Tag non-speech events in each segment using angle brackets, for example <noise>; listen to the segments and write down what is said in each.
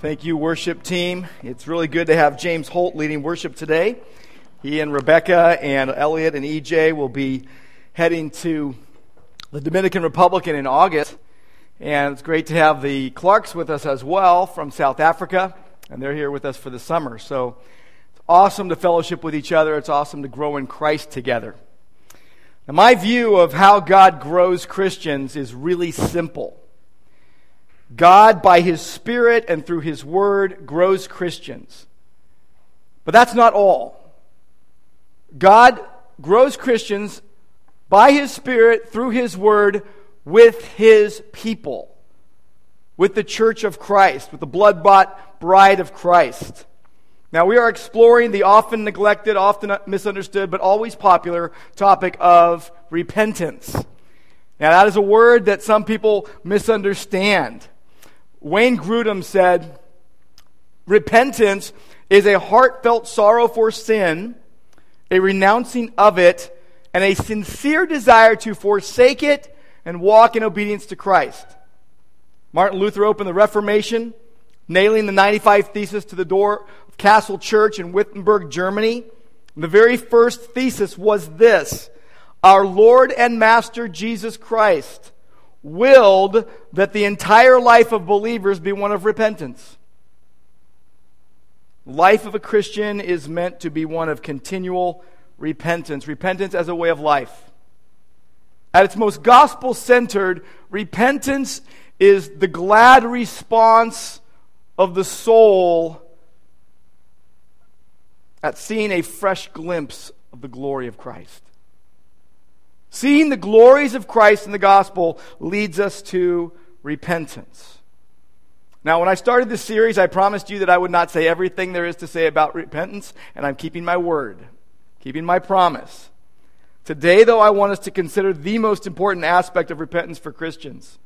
Thank you, worship team. It's really good to have James Holt leading worship today. He and Rebecca and Elliot and EJ will be heading to the Dominican Republic in August. And it's great to have the Clarks with us as well from South Africa. And they're here with us for the summer. So it's awesome to fellowship with each other. It's awesome to grow in Christ together. Now, my view of how God grows Christians is really simple. God, by His Spirit and through His Word, grows Christians. But that's not all. God grows Christians by His Spirit, through His Word, with His people, with the church of Christ, with the blood bought bride of Christ. Now, we are exploring the often neglected, often misunderstood, but always popular topic of repentance. Now, that is a word that some people misunderstand. Wayne Grudem said, Repentance is a heartfelt sorrow for sin, a renouncing of it, and a sincere desire to forsake it and walk in obedience to Christ. Martin Luther opened the Reformation, nailing the 95 Thesis to the door of Castle Church in Wittenberg, Germany. And the very first thesis was this Our Lord and Master Jesus Christ willed that the entire life of believers be one of repentance. Life of a Christian is meant to be one of continual repentance, repentance as a way of life. At its most gospel centered, repentance is the glad response of the soul at seeing a fresh glimpse of the glory of Christ. Seeing the glories of Christ in the gospel leads us to repentance. Now, when I started this series, I promised you that I would not say everything there is to say about repentance, and I'm keeping my word, keeping my promise. Today, though, I want us to consider the most important aspect of repentance for Christians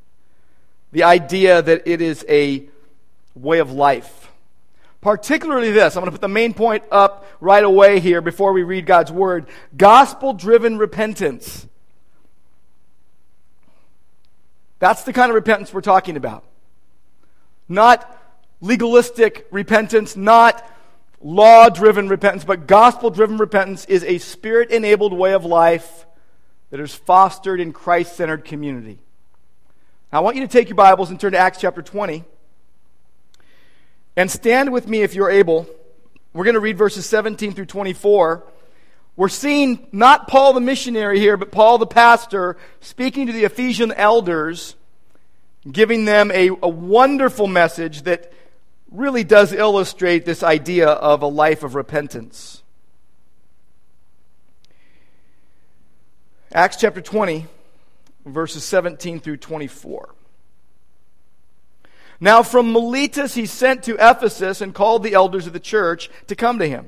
the idea that it is a way of life. Particularly this, I'm going to put the main point up right away here before we read God's word gospel driven repentance. That's the kind of repentance we're talking about. Not legalistic repentance, not law driven repentance, but gospel driven repentance is a spirit enabled way of life that is fostered in Christ centered community. Now, I want you to take your Bibles and turn to Acts chapter 20. And stand with me if you're able. We're going to read verses 17 through 24. We're seeing not Paul the missionary here, but Paul the pastor speaking to the Ephesian elders, giving them a, a wonderful message that really does illustrate this idea of a life of repentance. Acts chapter 20, verses 17 through 24. Now, from Miletus, he sent to Ephesus and called the elders of the church to come to him.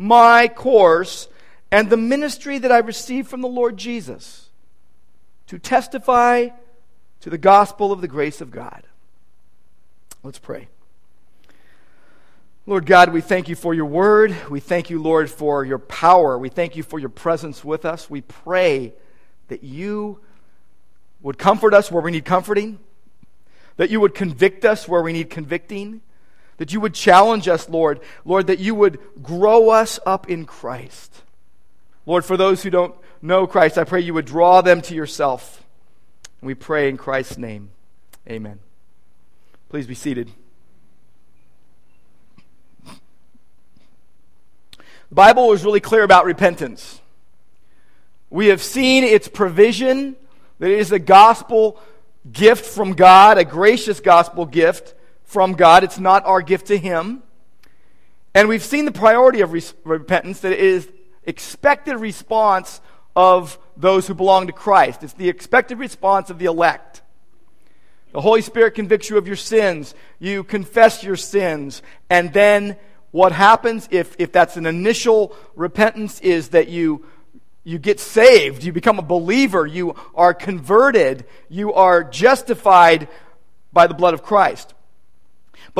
my course and the ministry that I received from the Lord Jesus to testify to the gospel of the grace of God. Let's pray. Lord God, we thank you for your word. We thank you, Lord, for your power. We thank you for your presence with us. We pray that you would comfort us where we need comforting, that you would convict us where we need convicting, that you would challenge us, Lord. Lord, that you would grow us up in Christ. Lord, for those who don't know Christ, I pray you would draw them to yourself. And we pray in Christ's name. Amen. Please be seated. The Bible is really clear about repentance. We have seen its provision, that it is a gospel gift from God, a gracious gospel gift from God. It's not our gift to Him. And we've seen the priority of re- repentance, that it is expected response of those who belong to Christ. It's the expected response of the elect. The Holy Spirit convicts you of your sins. You confess your sins. And then what happens if, if that's an initial repentance is that you, you get saved. You become a believer. You are converted. You are justified by the blood of Christ.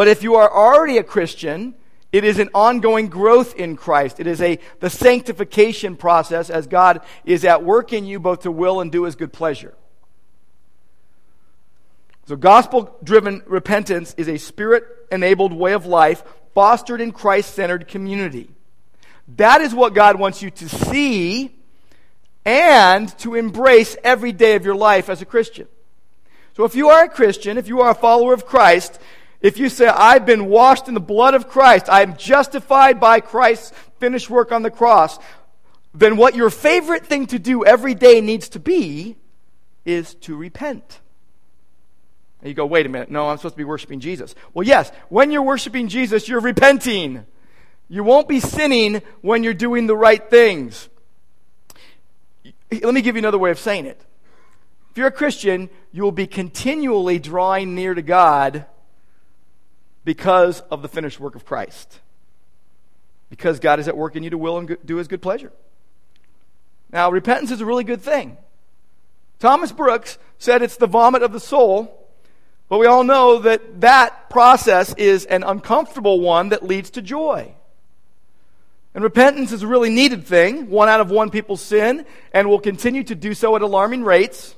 But if you are already a Christian, it is an ongoing growth in Christ. It is a, the sanctification process as God is at work in you both to will and do his good pleasure. So, gospel driven repentance is a spirit enabled way of life fostered in Christ centered community. That is what God wants you to see and to embrace every day of your life as a Christian. So, if you are a Christian, if you are a follower of Christ, if you say, I've been washed in the blood of Christ, I am justified by Christ's finished work on the cross, then what your favorite thing to do every day needs to be is to repent. And you go, wait a minute, no, I'm supposed to be worshiping Jesus. Well, yes, when you're worshiping Jesus, you're repenting. You won't be sinning when you're doing the right things. Let me give you another way of saying it. If you're a Christian, you will be continually drawing near to God because of the finished work of Christ. Because God is at work in you to will and do his good pleasure. Now, repentance is a really good thing. Thomas Brooks said it's the vomit of the soul but we all know that that process is an uncomfortable one that leads to joy. And repentance is a really needed thing. One out of one people sin and will continue to do so at alarming rates.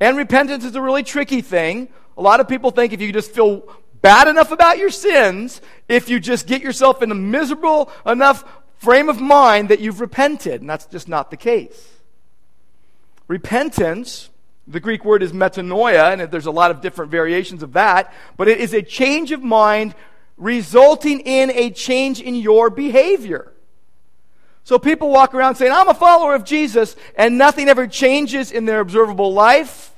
And repentance is a really tricky thing. A lot of people think if you just feel bad enough about your sins, if you just get yourself in a miserable enough frame of mind that you've repented. And that's just not the case. Repentance the Greek word is metanoia, and there's a lot of different variations of that, but it is a change of mind resulting in a change in your behavior. So people walk around saying, I'm a follower of Jesus, and nothing ever changes in their observable life.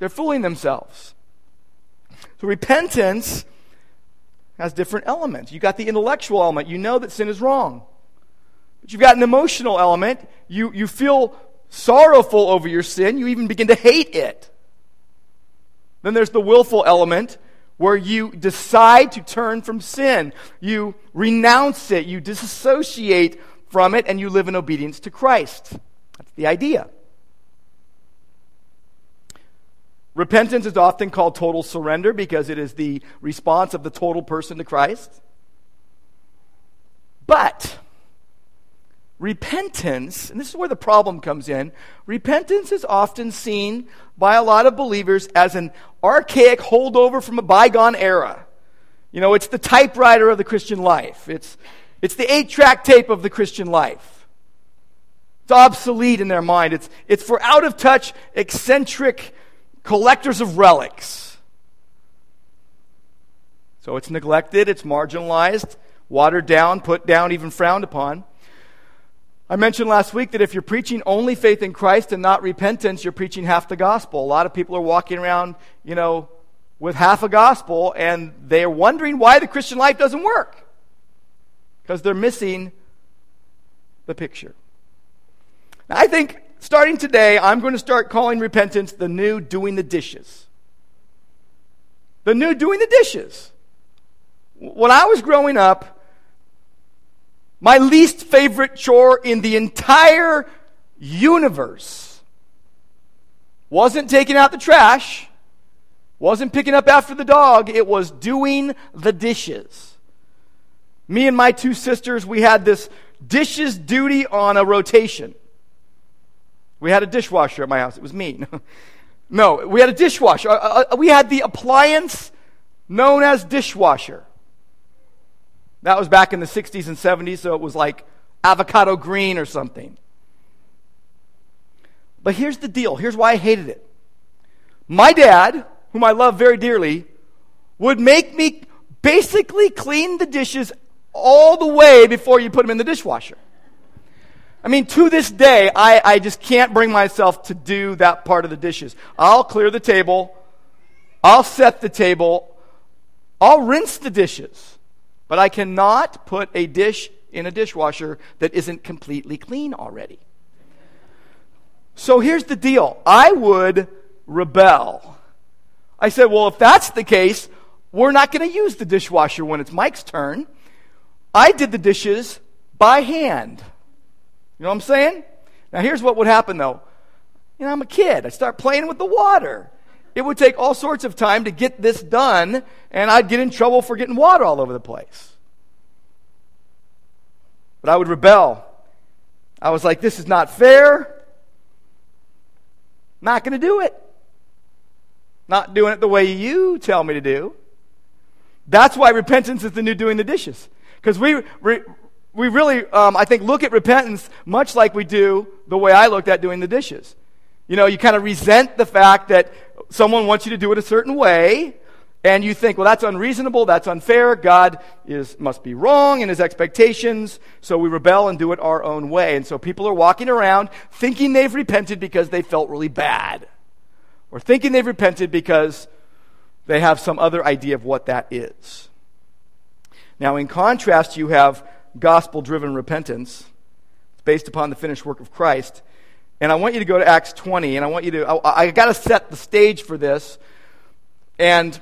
They're fooling themselves. So repentance has different elements. You've got the intellectual element. You know that sin is wrong. But you've got an emotional element. You, you feel sorrowful over your sin, you even begin to hate it. Then there's the willful element where you decide to turn from sin. You renounce it, you disassociate from it, and you live in obedience to Christ. That's the idea. Repentance is often called total surrender because it is the response of the total person to Christ. But repentance, and this is where the problem comes in, repentance is often seen by a lot of believers as an archaic holdover from a bygone era. You know, it's the typewriter of the Christian life. It's, it's the eight track tape of the Christian life. It's obsolete in their mind. It's, it's for out of touch, eccentric collectors of relics. So it's neglected, it's marginalized, watered down, put down, even frowned upon. I mentioned last week that if you're preaching only faith in Christ and not repentance, you're preaching half the gospel. A lot of people are walking around, you know, with half a gospel and they're wondering why the Christian life doesn't work. Because they're missing the picture. I think starting today, I'm going to start calling repentance the new doing the dishes. The new doing the dishes. When I was growing up, my least favorite chore in the entire universe wasn't taking out the trash, wasn't picking up after the dog, it was doing the dishes. Me and my two sisters, we had this dishes duty on a rotation. We had a dishwasher at my house. It was me. <laughs> no, we had a dishwasher. Uh, uh, we had the appliance known as dishwasher. That was back in the 60s and 70s, so it was like avocado green or something. But here's the deal here's why I hated it. My dad, whom I love very dearly, would make me basically clean the dishes all the way before you put them in the dishwasher. I mean, to this day, I, I just can't bring myself to do that part of the dishes. I'll clear the table, I'll set the table, I'll rinse the dishes, but I cannot put a dish in a dishwasher that isn't completely clean already. So here's the deal I would rebel. I said, well, if that's the case, we're not going to use the dishwasher when it's Mike's turn. I did the dishes by hand. You know what I'm saying? Now, here's what would happen though. You know, I'm a kid. I start playing with the water. It would take all sorts of time to get this done, and I'd get in trouble for getting water all over the place. But I would rebel. I was like, this is not fair. Not going to do it. Not doing it the way you tell me to do. That's why repentance is the new doing the dishes. Because we, re, we really, um, I think, look at repentance much like we do the way I looked at doing the dishes. You know, you kind of resent the fact that someone wants you to do it a certain way, and you think, well, that's unreasonable, that's unfair, God is, must be wrong in his expectations, so we rebel and do it our own way. And so people are walking around thinking they've repented because they felt really bad, or thinking they've repented because they have some other idea of what that is. Now, in contrast, you have gospel driven repentance. It's based upon the finished work of Christ. And I want you to go to Acts 20, and I want you to, I, got to set the stage for this. And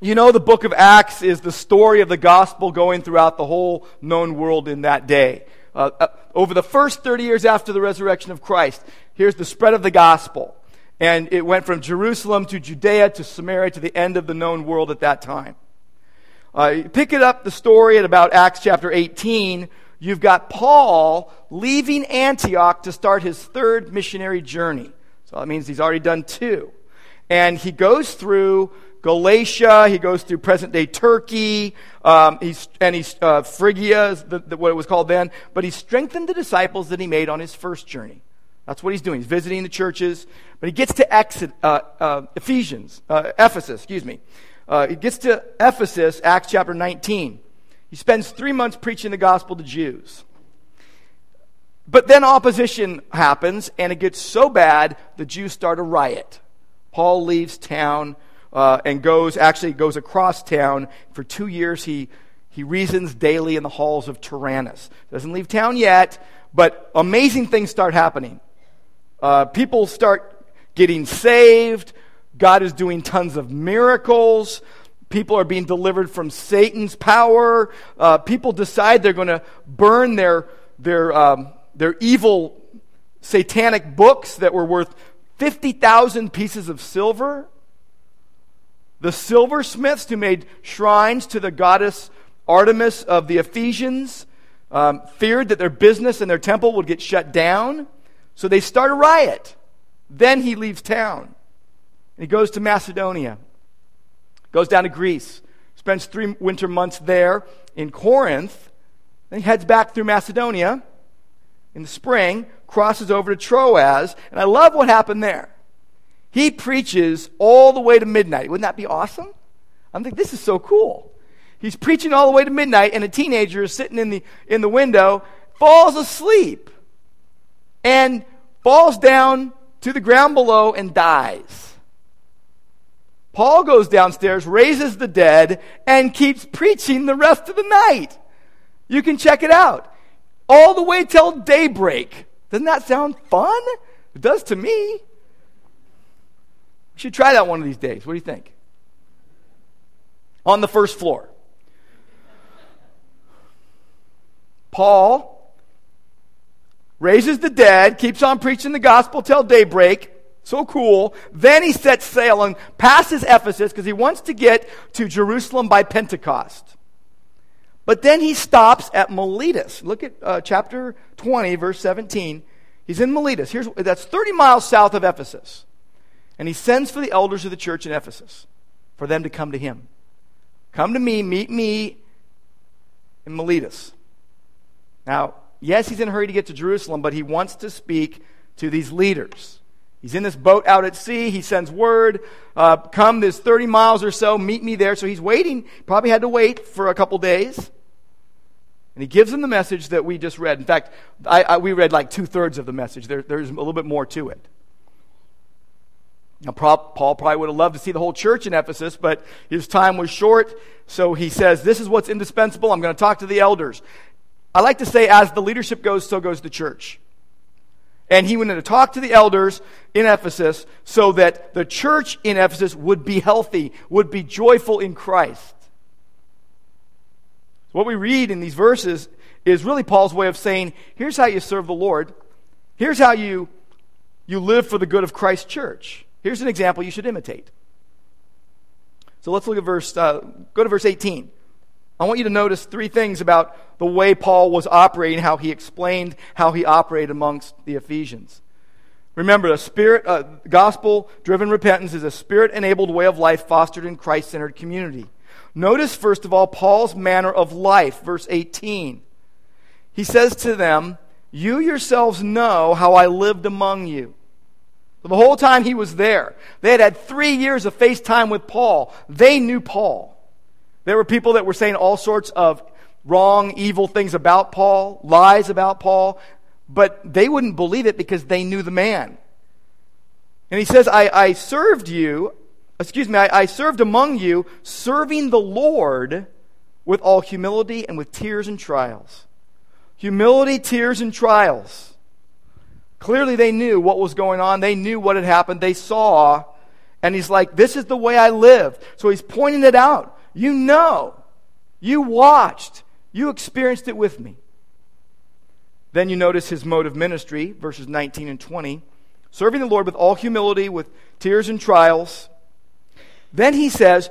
you know, the book of Acts is the story of the gospel going throughout the whole known world in that day. Uh, uh, over the first 30 years after the resurrection of Christ, here's the spread of the gospel. And it went from Jerusalem to Judea to Samaria to the end of the known world at that time. Uh, pick it up the story at about Acts chapter 18. You've got Paul leaving Antioch to start his third missionary journey. So that means he's already done two. And he goes through Galatia, he goes through present day Turkey, um, he's, and he's, uh, Phrygia the, the, what it was called then. But he strengthened the disciples that he made on his first journey. That's what he's doing. He's visiting the churches. But he gets to Exit, uh, uh, Ephesians, uh, Ephesus, excuse me. Uh, he gets to Ephesus, Acts chapter 19. He spends three months preaching the gospel to Jews. But then opposition happens, and it gets so bad, the Jews start a riot. Paul leaves town uh, and goes, actually goes across town. For two years, he, he reasons daily in the halls of Tyrannus. Doesn't leave town yet, but amazing things start happening. Uh, people start getting saved. God is doing tons of miracles. People are being delivered from Satan's power. Uh, people decide they're going to burn their, their, um, their evil satanic books that were worth 50,000 pieces of silver. The silversmiths who made shrines to the goddess Artemis of the Ephesians um, feared that their business and their temple would get shut down. So they start a riot. Then he leaves town. And he goes to Macedonia, goes down to Greece, spends three winter months there in Corinth, then he heads back through Macedonia in the spring, crosses over to Troas, and I love what happened there. He preaches all the way to midnight. Wouldn't that be awesome? I'm thinking, this is so cool. He's preaching all the way to midnight, and a teenager is sitting in the, in the window, falls asleep, and falls down to the ground below and dies. Paul goes downstairs, raises the dead, and keeps preaching the rest of the night. You can check it out. All the way till daybreak. Doesn't that sound fun? It does to me. We should try that one of these days. What do you think? On the first floor. Paul raises the dead, keeps on preaching the gospel till daybreak, so cool. Then he sets sail and passes Ephesus because he wants to get to Jerusalem by Pentecost. But then he stops at Miletus. Look at uh, chapter 20, verse 17. He's in Miletus. Here's, that's 30 miles south of Ephesus. And he sends for the elders of the church in Ephesus for them to come to him. Come to me, meet me in Miletus. Now, yes, he's in a hurry to get to Jerusalem, but he wants to speak to these leaders. He's in this boat out at sea. He sends word, uh, come this 30 miles or so, meet me there. So he's waiting, probably had to wait for a couple days. And he gives them the message that we just read. In fact, I, I, we read like two thirds of the message. There, there's a little bit more to it. Now, Paul probably would have loved to see the whole church in Ephesus, but his time was short. So he says, This is what's indispensable. I'm going to talk to the elders. I like to say, as the leadership goes, so goes the church. And he went in to talk to the elders in Ephesus so that the church in Ephesus would be healthy, would be joyful in Christ. What we read in these verses is really Paul's way of saying, here's how you serve the Lord. Here's how you, you live for the good of Christ's church. Here's an example you should imitate. So let's look at verse, uh, go to verse 18. I want you to notice three things about the way Paul was operating, how he explained how he operated amongst the Ephesians. Remember, a spirit, uh, gospel driven repentance is a spirit enabled way of life fostered in Christ centered community. Notice, first of all, Paul's manner of life, verse 18. He says to them, You yourselves know how I lived among you. So the whole time he was there, they had had three years of face time with Paul. They knew Paul. There were people that were saying all sorts of wrong, evil things about Paul, lies about Paul, but they wouldn't believe it because they knew the man. And he says, I, I served you, excuse me, I, I served among you, serving the Lord with all humility and with tears and trials. Humility, tears, and trials. Clearly, they knew what was going on. They knew what had happened. They saw. And he's like, This is the way I lived. So he's pointing it out. You know. You watched. You experienced it with me. Then you notice his mode of ministry, verses 19 and 20. Serving the Lord with all humility, with tears and trials. Then he says,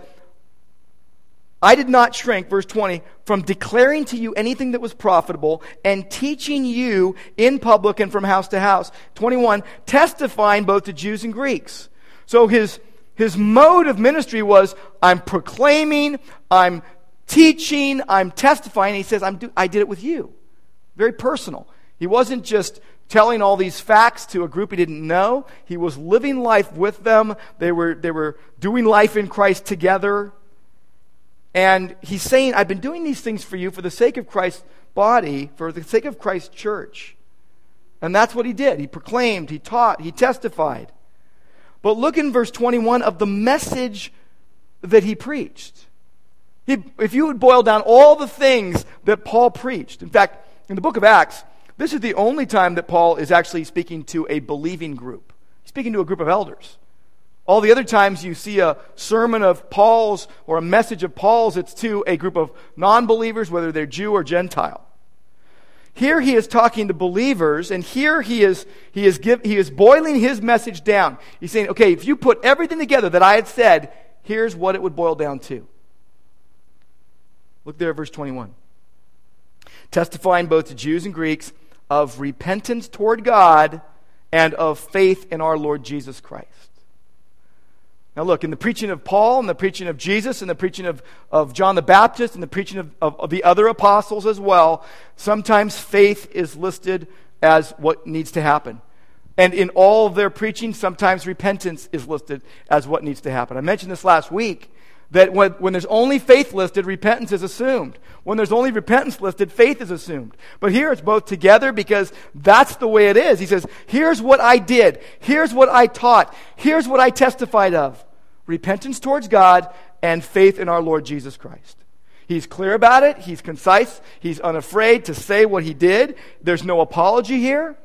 I did not shrink, verse 20, from declaring to you anything that was profitable and teaching you in public and from house to house. 21, testifying both to Jews and Greeks. So his, his mode of ministry was I'm proclaiming, I'm teaching, I'm testifying. He says, I'm do, I did it with you. Very personal. He wasn't just telling all these facts to a group he didn't know. He was living life with them. They were, they were doing life in Christ together. And he's saying, I've been doing these things for you for the sake of Christ's body, for the sake of Christ's church. And that's what he did. He proclaimed, he taught, he testified. But look in verse 21 of the message that he preached. He, if you would boil down all the things that Paul preached, in fact, in the book of Acts, this is the only time that Paul is actually speaking to a believing group. He's speaking to a group of elders. All the other times you see a sermon of Paul's or a message of Paul's, it's to a group of non believers, whether they're Jew or Gentile. Here he is talking to believers, and here he is, he is, give, he is boiling his message down. He's saying, okay, if you put everything together that I had said, here's what it would boil down to. Look there verse 21. Testifying both to Jews and Greeks of repentance toward God and of faith in our Lord Jesus Christ. Now, look, in the preaching of Paul, and the preaching of Jesus, and the preaching of, of John the Baptist, and the preaching of, of, of the other apostles as well, sometimes faith is listed as what needs to happen. And in all their preaching, sometimes repentance is listed as what needs to happen. I mentioned this last week that when, when there's only faith listed, repentance is assumed. When there's only repentance listed, faith is assumed. But here it's both together because that's the way it is. He says, here's what I did. Here's what I taught. Here's what I testified of. Repentance towards God and faith in our Lord Jesus Christ. He's clear about it. He's concise. He's unafraid to say what he did. There's no apology here.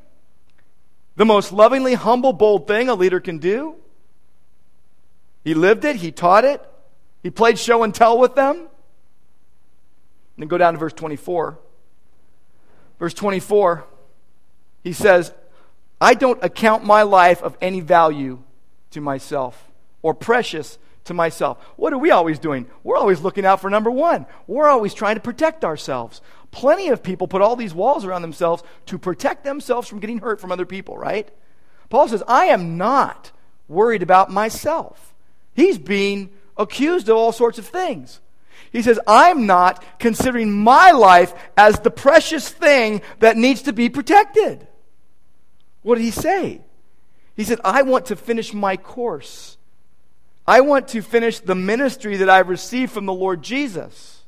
The most lovingly humble, bold thing a leader can do. He lived it. He taught it. He played show and tell with them. And then go down to verse 24. Verse 24, he says, I don't account my life of any value to myself or precious to myself. What are we always doing? We're always looking out for number one. We're always trying to protect ourselves. Plenty of people put all these walls around themselves to protect themselves from getting hurt from other people, right? Paul says, I am not worried about myself. He's being accused of all sorts of things. He says, I'm not considering my life as the precious thing that needs to be protected. What did he say? He said, I want to finish my course. I want to finish the ministry that I've received from the Lord Jesus.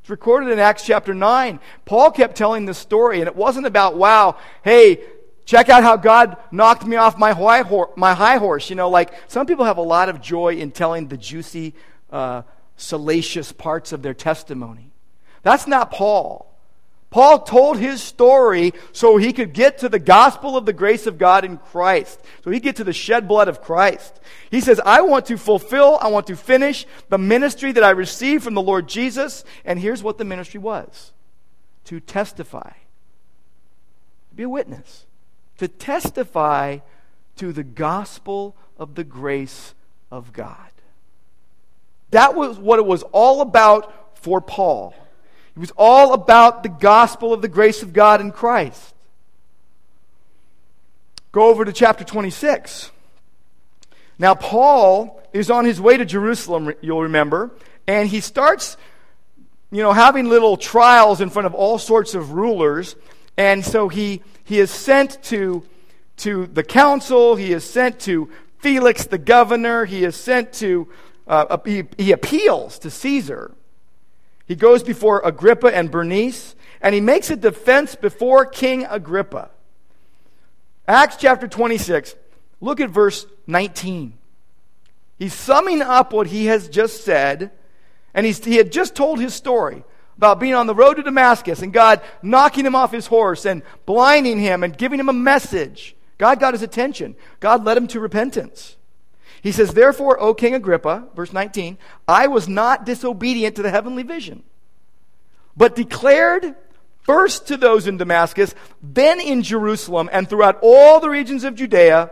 It's recorded in Acts chapter 9. Paul kept telling this story, and it wasn't about, wow, hey, check out how God knocked me off my high, horse, my high horse. You know, like some people have a lot of joy in telling the juicy, uh, salacious parts of their testimony. That's not Paul. Paul told his story so he could get to the gospel of the grace of God in Christ. So he get to the shed blood of Christ. He says, I want to fulfill, I want to finish the ministry that I received from the Lord Jesus. And here's what the ministry was to testify, to be a witness, to testify to the gospel of the grace of God. That was what it was all about for Paul. It was all about the gospel of the grace of God in Christ. Go over to chapter 26. Now, Paul is on his way to Jerusalem, you'll remember, and he starts, you know, having little trials in front of all sorts of rulers. And so he, he is sent to, to the council, he is sent to Felix the governor, he is sent to, uh, he, he appeals to Caesar. He goes before Agrippa and Bernice, and he makes a defense before King Agrippa. Acts chapter 26, look at verse 19. He's summing up what he has just said, and he had just told his story about being on the road to Damascus and God knocking him off his horse and blinding him and giving him a message. God got his attention. God led him to repentance. He says, Therefore, O King Agrippa, verse 19, I was not disobedient to the heavenly vision, but declared first to those in Damascus, then in Jerusalem, and throughout all the regions of Judea,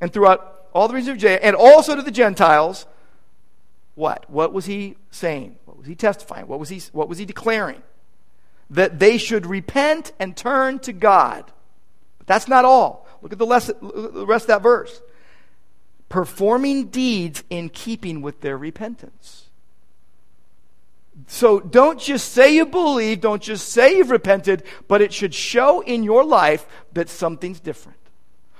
and throughout all the regions of Judea, and also to the Gentiles. What? What was he saying? Was he testifying? What was he, what was he declaring? That they should repent and turn to God. But that's not all. Look at the, rest of that verse performing deeds in keeping with their repentance. So don't just say you believe, don't just say you've repented, but it should show in your life that something's different.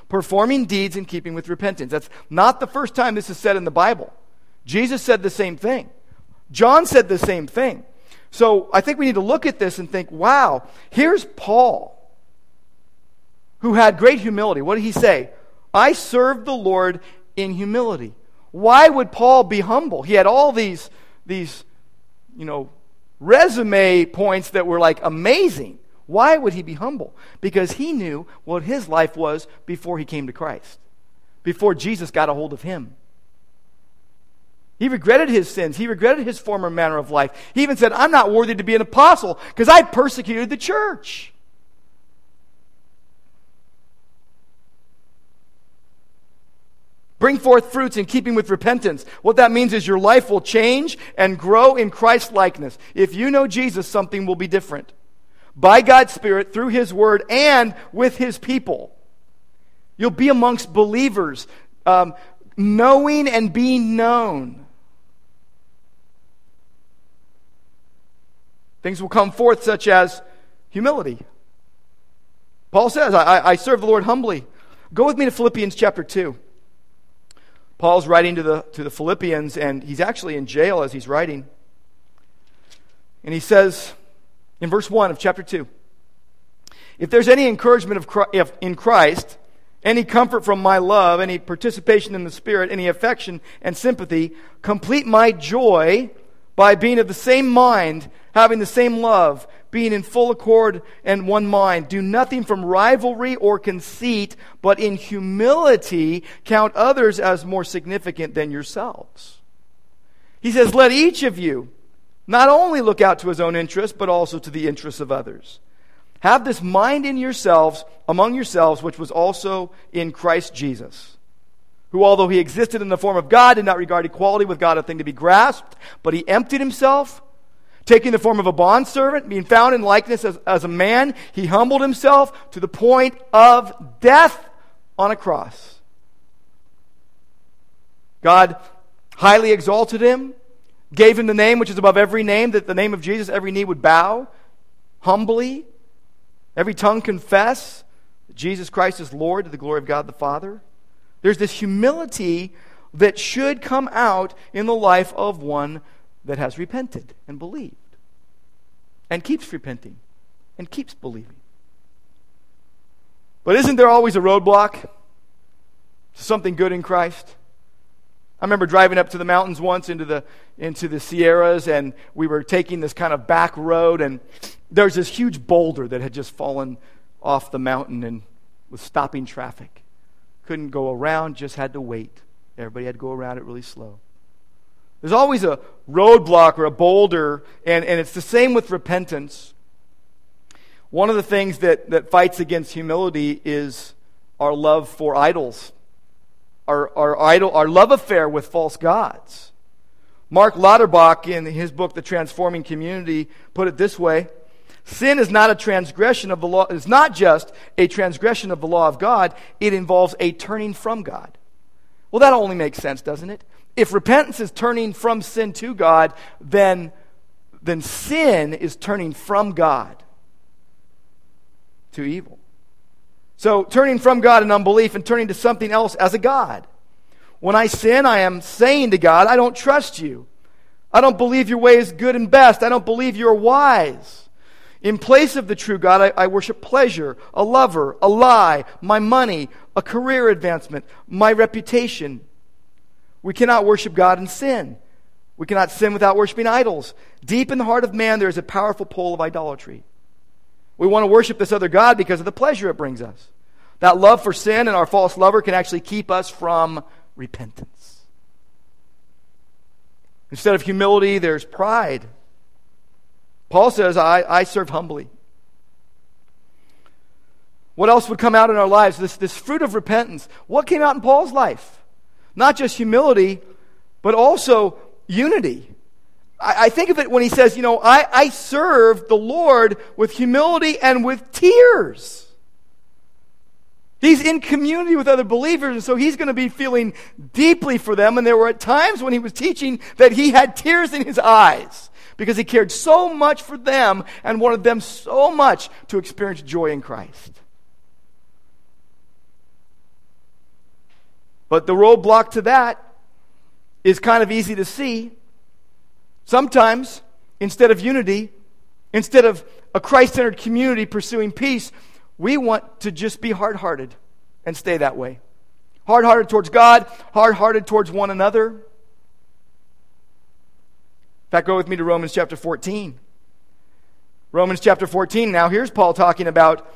Performing deeds in keeping with repentance. That's not the first time this is said in the Bible. Jesus said the same thing. John said the same thing. So I think we need to look at this and think, wow, here's Paul, who had great humility. What did he say? I served the Lord in humility. Why would Paul be humble? He had all these, these you know, resume points that were like amazing. Why would he be humble? Because he knew what his life was before he came to Christ, before Jesus got a hold of him. He regretted his sins. He regretted his former manner of life. He even said, I'm not worthy to be an apostle because I persecuted the church. Bring forth fruits in keeping with repentance. What that means is your life will change and grow in Christ likeness. If you know Jesus, something will be different. By God's Spirit, through His Word, and with His people. You'll be amongst believers, um, knowing and being known. Things will come forth, such as humility. Paul says, I, I serve the Lord humbly. Go with me to Philippians chapter 2. Paul's writing to the, to the Philippians, and he's actually in jail as he's writing. And he says in verse 1 of chapter 2 If there's any encouragement of Christ, in Christ, any comfort from my love, any participation in the Spirit, any affection and sympathy, complete my joy by being of the same mind, having the same love, being in full accord and one mind. Do nothing from rivalry or conceit, but in humility count others as more significant than yourselves. He says, Let each of you not only look out to his own interest, but also to the interests of others. Have this mind in yourselves, among yourselves, which was also in Christ Jesus who, although he existed in the form of God, did not regard equality with God a thing to be grasped, but he emptied himself, taking the form of a bondservant, being found in likeness as, as a man, he humbled himself to the point of death on a cross. God highly exalted him, gave him the name which is above every name, that the name of Jesus every knee would bow humbly, every tongue confess that Jesus Christ is Lord to the glory of God the Father. There's this humility that should come out in the life of one that has repented and believed. and keeps repenting and keeps believing. But isn't there always a roadblock to something good in Christ? I remember driving up to the mountains once into the into the Sierras, and we were taking this kind of back road, and there's this huge boulder that had just fallen off the mountain and was stopping traffic. Couldn't go around, just had to wait. Everybody had to go around it really slow. There's always a roadblock or a boulder, and, and it's the same with repentance. One of the things that, that fights against humility is our love for idols, our, our, idol, our love affair with false gods. Mark Lauterbach, in his book, The Transforming Community, put it this way Sin is not a transgression of the law, it's not just a transgression of the law of God, it involves a turning from God. Well, that only makes sense, doesn't it? If repentance is turning from sin to God, then, then sin is turning from God to evil. So, turning from God in unbelief and turning to something else as a God. When I sin, I am saying to God, I don't trust you. I don't believe your way is good and best. I don't believe you're wise. In place of the true God, I, I, worship pleasure, a lover, a lie, my money, a career advancement, my reputation. We cannot worship God in sin. We cannot sin without worshiping idols. Deep in the heart of man, there is a powerful pull of idolatry. We want to worship this other God because of the pleasure it brings us. That love for sin and our false lover can actually keep us from repentance. Instead of humility, there's pride. Paul says, I, I serve humbly. What else would come out in our lives? This, this fruit of repentance. What came out in Paul's life? Not just humility, but also unity. I, I think of it when he says, you know, I, I serve the Lord with humility and with tears. He's in community with other believers, and so he's going to be feeling deeply for them. And there were times when he was teaching that he had tears in his eyes because he cared so much for them and wanted them so much to experience joy in Christ. But the roadblock to that is kind of easy to see. Sometimes, instead of unity, instead of a Christ centered community pursuing peace, we want to just be hard hearted and stay that way. Hard hearted towards God, hard hearted towards one another. In fact, go with me to Romans chapter 14. Romans chapter 14. Now, here's Paul talking about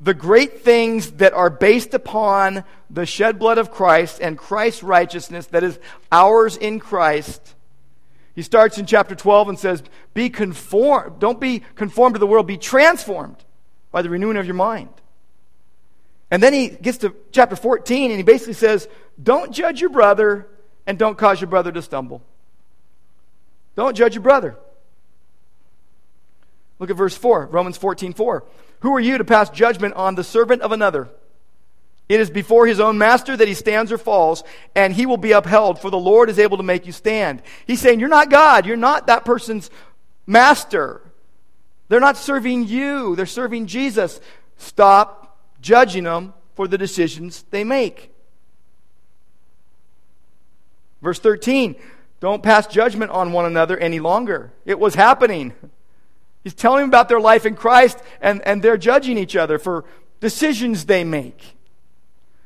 the great things that are based upon the shed blood of Christ and Christ's righteousness that is ours in Christ he starts in chapter 12 and says, Be conformed. Don't be conformed to the world, be transformed by the renewing of your mind. And then he gets to chapter 14 and he basically says, Don't judge your brother and don't cause your brother to stumble. Don't judge your brother. Look at verse 4, Romans 14 4. Who are you to pass judgment on the servant of another? It is before his own master that he stands or falls, and he will be upheld, for the Lord is able to make you stand. He's saying, You're not God. You're not that person's master. They're not serving you, they're serving Jesus. Stop judging them for the decisions they make. Verse 13 Don't pass judgment on one another any longer. It was happening. He's telling them about their life in Christ, and, and they're judging each other for decisions they make He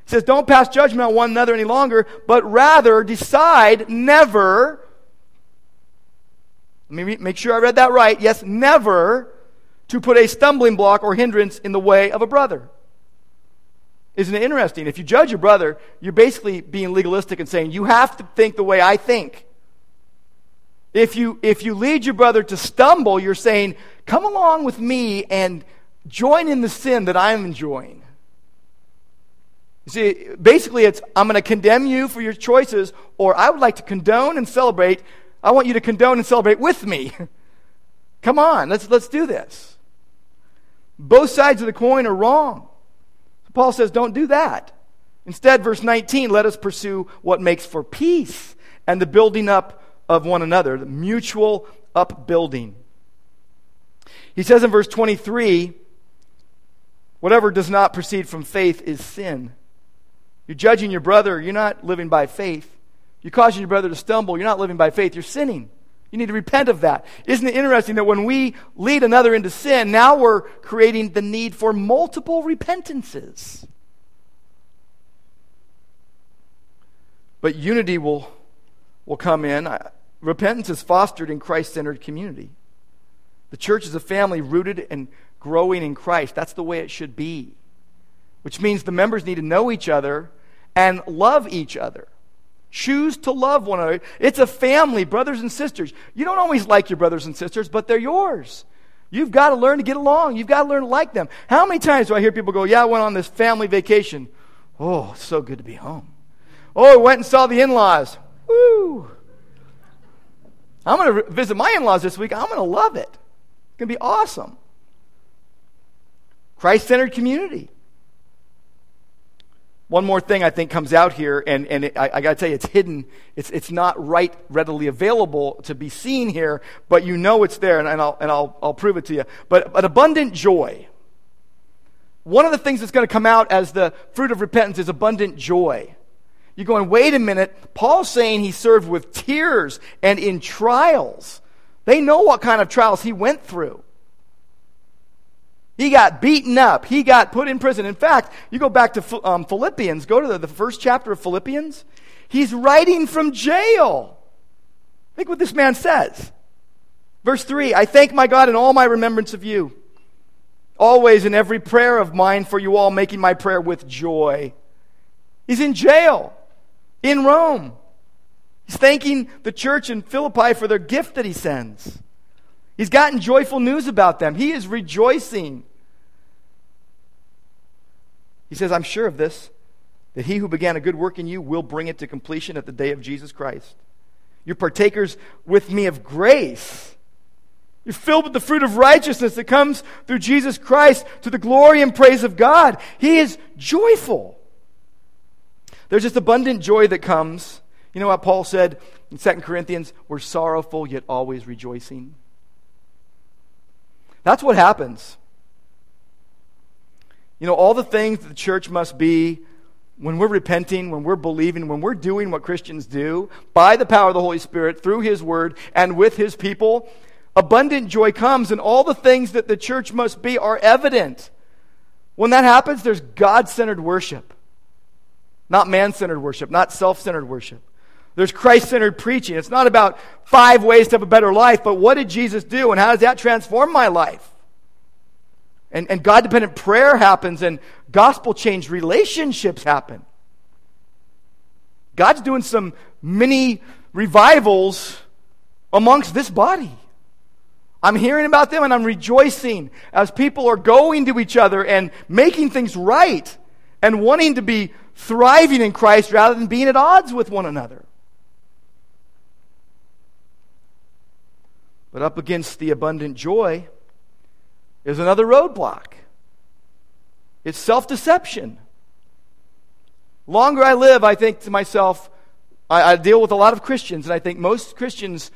says, Don't pass judgment on one another any longer, but rather decide never. Let me make sure I read that right. Yes, never to put a stumbling block or hindrance in the way of a brother. Isn't it interesting? If you judge your brother, you're basically being legalistic and saying, You have to think the way I think. If you, if you lead your brother to stumble, you're saying, Come along with me and join in the sin that I'm enjoying. You see, basically, it's I'm going to condemn you for your choices, or I would like to condone and celebrate. I want you to condone and celebrate with me. <laughs> Come on, let's, let's do this. Both sides of the coin are wrong. Paul says, don't do that. Instead, verse 19, let us pursue what makes for peace and the building up of one another, the mutual upbuilding. He says in verse 23, whatever does not proceed from faith is sin. You're judging your brother, you're not living by faith. You're causing your brother to stumble, you're not living by faith, you're sinning. You need to repent of that. Isn't it interesting that when we lead another into sin, now we're creating the need for multiple repentances? But unity will, will come in. Repentance is fostered in Christ centered community. The church is a family rooted and growing in Christ. That's the way it should be. Which means the members need to know each other and love each other. Choose to love one another. It's a family, brothers and sisters. You don't always like your brothers and sisters, but they're yours. You've got to learn to get along. You've got to learn to like them. How many times do I hear people go, Yeah, I went on this family vacation. Oh, it's so good to be home. Oh, I went and saw the in laws. Woo! I'm going to visit my in laws this week. I'm going to love it. It's going to be awesome. Christ centered community. One more thing I think comes out here, and, and it, I, I got to tell you, it's hidden. It's, it's not right readily available to be seen here, but you know it's there, and, and, I'll, and I'll, I'll prove it to you. But, but abundant joy. One of the things that's going to come out as the fruit of repentance is abundant joy. You're going, wait a minute. Paul's saying he served with tears and in trials. They know what kind of trials he went through. He got beaten up. He got put in prison. In fact, you go back to um, Philippians, go to the, the first chapter of Philippians. He's writing from jail. Think what this man says. Verse 3 I thank my God in all my remembrance of you, always in every prayer of mine for you all, making my prayer with joy. He's in jail in Rome. He's thanking the church in Philippi for their gift that he sends. He's gotten joyful news about them. He is rejoicing. He says, I'm sure of this, that he who began a good work in you will bring it to completion at the day of Jesus Christ. You're partakers with me of grace. You're filled with the fruit of righteousness that comes through Jesus Christ to the glory and praise of God. He is joyful. There's this abundant joy that comes. You know what Paul said in 2 Corinthians? We're sorrowful, yet always rejoicing. That's what happens. You know, all the things that the church must be when we're repenting, when we're believing, when we're doing what Christians do by the power of the Holy Spirit through His Word and with His people, abundant joy comes, and all the things that the church must be are evident. When that happens, there's God centered worship, not man centered worship, not self centered worship. There's Christ centered preaching. It's not about five ways to have a better life, but what did Jesus do and how does that transform my life? And, and God dependent prayer happens and gospel change relationships happen. God's doing some mini revivals amongst this body. I'm hearing about them and I'm rejoicing as people are going to each other and making things right and wanting to be thriving in Christ rather than being at odds with one another. But up against the abundant joy is another roadblock it's self deception. Longer I live, I think to myself, I, I, deal with a lot of Christians, and I think most Christians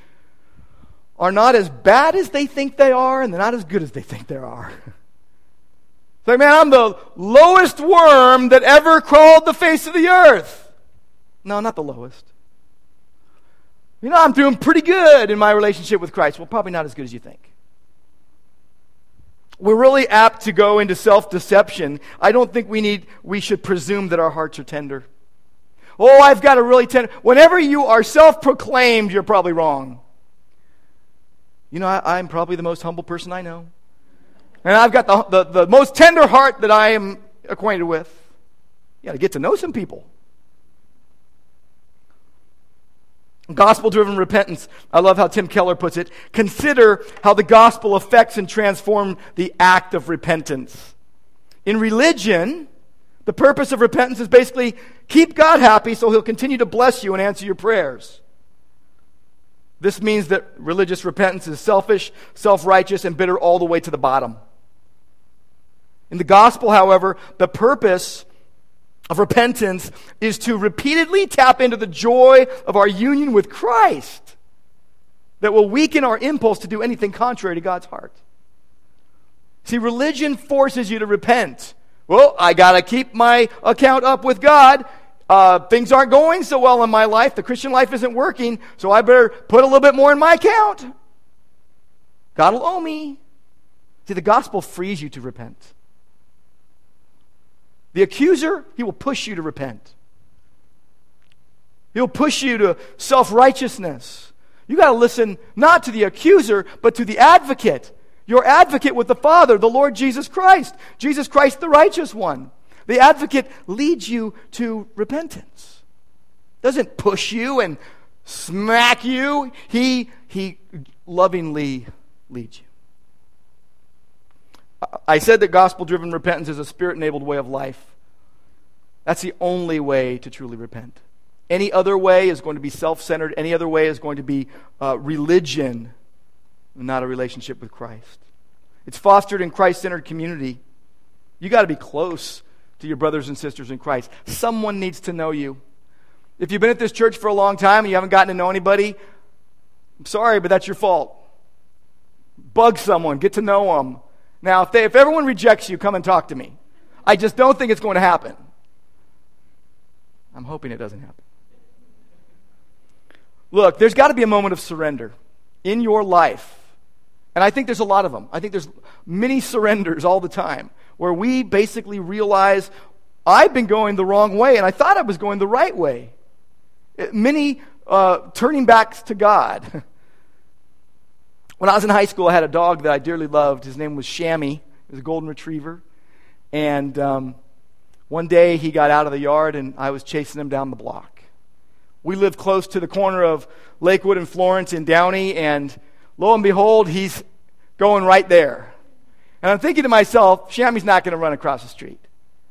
are not as bad as they think they are, and they're not as good as they think they are. <laughs> it's like, man, I'm the lowest worm that ever crawled the face of the earth. No, not the lowest. You know, I'm doing pretty good in my relationship with Christ. Well, probably not as good as you think. We're really apt to go into self deception. I don't think we need, we should presume that our hearts are tender. Oh, I've got a really tender. Whenever you are self proclaimed, you're probably wrong. You know, I, am probably the most humble person I know. And I've got the, the, the most tender heart that I am acquainted with. You got to get to know some people. Gospel driven repentance. I love how Tim Keller puts it. Consider how the gospel affects and transforms the act of repentance. In religion, the purpose of repentance is basically keep God happy so he'll continue to bless you and answer your prayers. This means that religious repentance is selfish, self righteous, and bitter all the way to the bottom. In the gospel, however, the purpose of repentance is to repeatedly tap into the joy of our union with Christ that will weaken our impulse to do anything contrary to God's heart. See, religion forces you to repent. Well, I got to keep my account up with God. uh, things aren't going so well in my life. The Christian life isn't working, so I better put a little bit more in my account. God will owe me. See, the gospel frees you to repent. The accuser, he will push you to repent. He'll push you to self righteousness. You got to listen not to the accuser, but to the advocate. Your advocate with the Father, the Lord Jesus Christ. Jesus Christ, the righteous one. The advocate leads you to repentance. Doesn't push you and smack you. He, he lovingly leads you. I said that gospel driven repentance is a spirit enabled way of life. That's the only way to truly repent. Any other way is going to be self centered, any other way is going to be uh, religion, not a relationship with Christ. It's fostered in Christ centered community. You got to be close to your brothers and sisters in Christ. Someone needs to know you. If you've been at this church for a long time and you haven't gotten to know anybody, I'm sorry, but that's your fault. Bug someone, get to know them. Now, if, they, if everyone rejects you, come and talk to me. I just don't think it's going to happen. I'm hoping it doesn't happen. Look, there's got to be a moment of surrender in your life. And I think there's a lot of them. I think there's many surrenders all the time where we basically realize I've been going the wrong way and I thought I was going the right way. Many uh, turning backs to God. <laughs> when I was in high school, I had a dog that I dearly loved. His name was Shammy. He was a golden retriever. And um, one day he got out of the yard and I was chasing him down the block. We lived close to the corner of Lakewood and Florence in Downey, and lo and behold, he's going right there. And I'm thinking to myself, Shammy's not going to run across the street.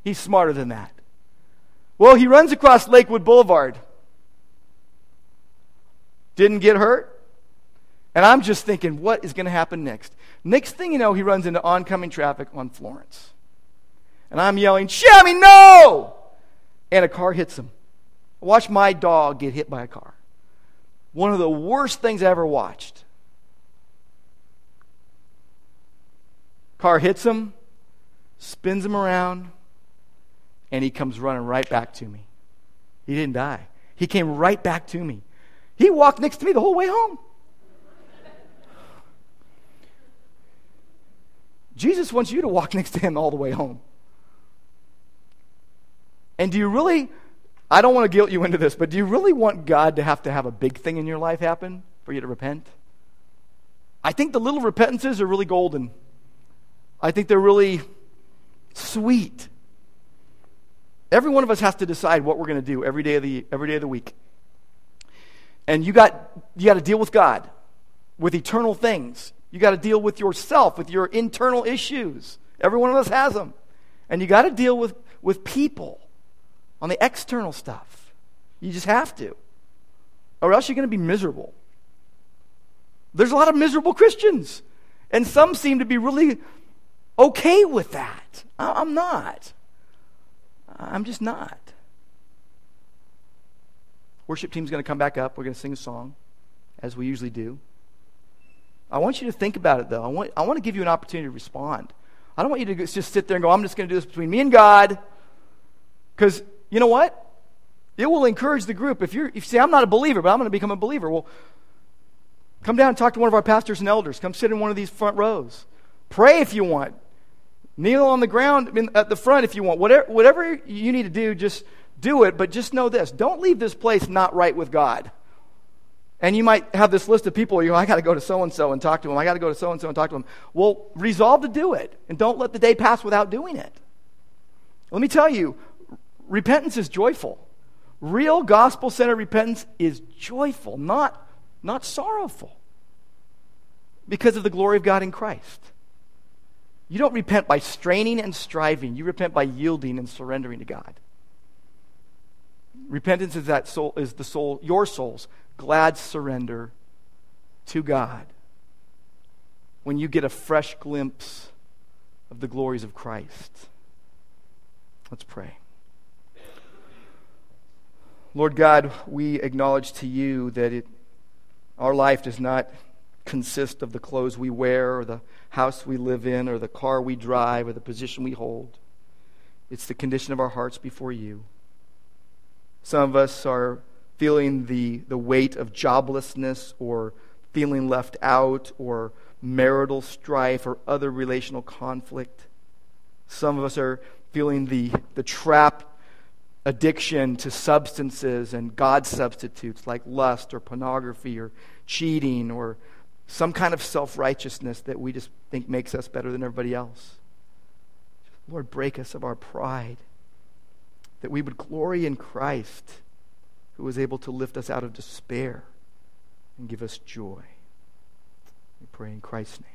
He's smarter than that. Well, he runs across Lakewood Boulevard. Didn't get hurt. And I'm just thinking, what is going to happen next? Next thing you know, he runs into oncoming traffic on Florence. And I'm yelling, Shammy, no! And a car hits him. Watch my dog get hit by a car. One of the worst things I ever watched. Car hits him, spins him around, and he comes running right back to me. He didn't die. He came right back to me. He walked next to me the whole way home. Jesus wants you to walk <laughs> next to him all the way home. And do you really I don't want to guilt you into this, but do you really want God to have to have a big thing in your life happen for you to repent? I think the little repentances are really golden. I think they're really sweet. Every one of us has to decide what we're going to do every day of the, every day of the week. And you got, you got to deal with God, with eternal things. You got to deal with yourself, with your internal issues. Every one of us has them. And you got to deal with, with people on the external stuff. You just have to. Or else you're going to be miserable. There's a lot of miserable Christians. And some seem to be really okay with that. I'm not. I'm just not. Worship team's going to come back up. We're going to sing a song, as we usually do. I want you to think about it, though. I want, I want to give you an opportunity to respond. I don't want you to just sit there and go, I'm just going to do this between me and God. Because you know what? It will encourage the group. If, you're, if you say, I'm not a believer, but I'm going to become a believer, well, come down and talk to one of our pastors and elders. Come sit in one of these front rows. Pray if you want. Kneel on the ground in, at the front if you want. Whatever, whatever you need to do, just do it. But just know this don't leave this place not right with God. And you might have this list of people, you know, I got to go to so and so and talk to them. I got to go to so and so and talk to them. Well, resolve to do it. And don't let the day pass without doing it. Let me tell you, repentance is joyful. Real gospel centered repentance is joyful, not, not sorrowful, because of the glory of God in Christ. You don't repent by straining and striving, you repent by yielding and surrendering to God. Repentance is that soul is the soul, your soul's glad surrender to God. When you get a fresh glimpse of the glories of Christ. Let's pray. Lord God, we acknowledge to you that it, our life does not consist of the clothes we wear or the house we live in or the car we drive or the position we hold. It's the condition of our hearts before you. Some of us are feeling the, the weight of joblessness or feeling left out or marital strife or other relational conflict. Some of us are feeling the, the trap addiction to substances and God substitutes like lust or pornography or cheating or some kind of self righteousness that we just think makes us better than everybody else. Lord, break us of our pride, that we would glory in Christ, who was able to lift us out of despair and give us joy. We pray in Christ's name.